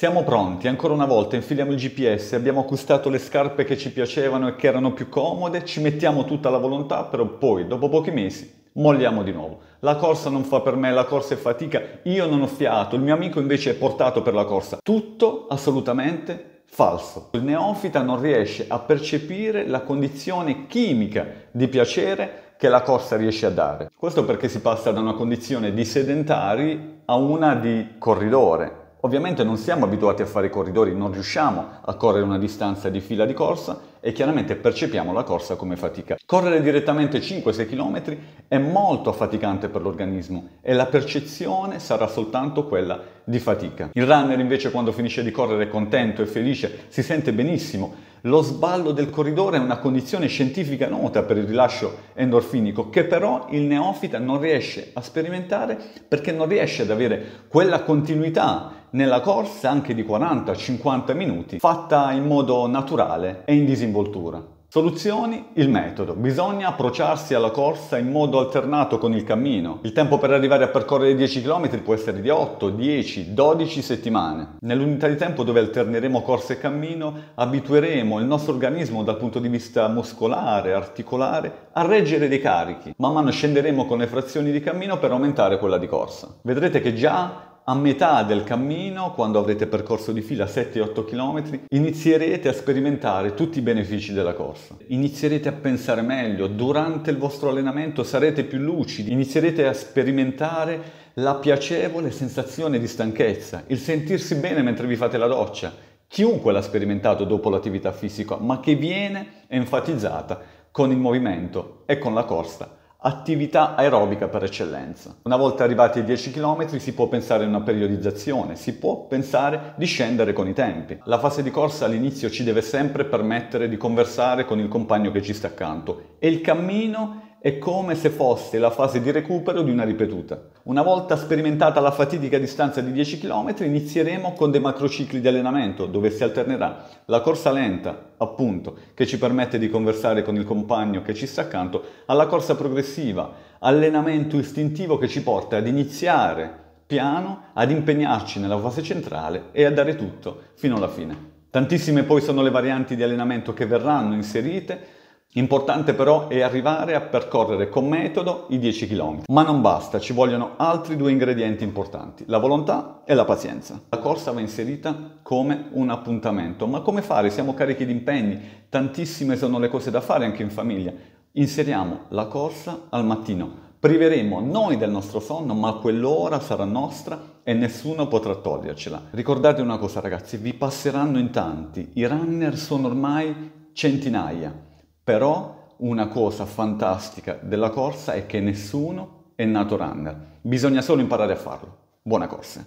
Siamo pronti, ancora una volta infiliamo il GPS, abbiamo acquistato le scarpe che ci piacevano e che erano più comode, ci mettiamo tutta la volontà, però poi, dopo pochi mesi, molliamo di nuovo. La corsa non fa per me, la corsa è fatica, io non ho fiato, il mio amico invece è portato per la corsa. Tutto assolutamente falso. Il neofita non riesce a percepire la condizione chimica di piacere che la corsa riesce a dare. Questo perché si passa da una condizione di sedentari a una di corridore. Ovviamente non siamo abituati a fare i corridori, non riusciamo a correre una distanza di fila di corsa e chiaramente percepiamo la corsa come fatica. Correre direttamente 5-6 km è molto affaticante per l'organismo e la percezione sarà soltanto quella di fatica. Il runner invece quando finisce di correre contento e felice, si sente benissimo. Lo sballo del corridore è una condizione scientifica nota per il rilascio endorfinico che però il neofita non riesce a sperimentare perché non riesce ad avere quella continuità nella corsa anche di 40-50 minuti, fatta in modo naturale e in disinvoltura. Soluzioni? Il metodo. Bisogna approcciarsi alla corsa in modo alternato con il cammino. Il tempo per arrivare a percorrere 10 km può essere di 8, 10, 12 settimane. Nell'unità di tempo dove alterneremo corsa e cammino, abitueremo il nostro organismo dal punto di vista muscolare, articolare, a reggere dei carichi. Man mano scenderemo con le frazioni di cammino per aumentare quella di corsa. Vedrete che già a metà del cammino, quando avrete percorso di fila 7-8 km, inizierete a sperimentare tutti i benefici della corsa. Inizierete a pensare meglio, durante il vostro allenamento sarete più lucidi, inizierete a sperimentare la piacevole sensazione di stanchezza, il sentirsi bene mentre vi fate la doccia. Chiunque l'ha sperimentato dopo l'attività fisica, ma che viene enfatizzata con il movimento e con la corsa attività aerobica per eccellenza. Una volta arrivati ai 10 km si può pensare a una periodizzazione, si può pensare di scendere con i tempi. La fase di corsa all'inizio ci deve sempre permettere di conversare con il compagno che ci sta accanto e il cammino è come se fosse la fase di recupero di una ripetuta. Una volta sperimentata la fatidica distanza di 10 km inizieremo con dei macrocicli di allenamento dove si alternerà la corsa lenta, appunto, che ci permette di conversare con il compagno che ci sta accanto, alla corsa progressiva, allenamento istintivo che ci porta ad iniziare piano, ad impegnarci nella fase centrale e a dare tutto fino alla fine. Tantissime poi sono le varianti di allenamento che verranno inserite Importante però è arrivare a percorrere con metodo i 10 km. Ma non basta, ci vogliono altri due ingredienti importanti, la volontà e la pazienza. La corsa va inserita come un appuntamento, ma come fare? Siamo carichi di impegni, tantissime sono le cose da fare anche in famiglia. Inseriamo la corsa al mattino. Priveremo noi del nostro sonno, ma quell'ora sarà nostra e nessuno potrà togliercela. Ricordate una cosa ragazzi, vi passeranno in tanti, i runner sono ormai centinaia però una cosa fantastica della corsa è che nessuno è nato runner, bisogna solo imparare a farlo. Buona corsa!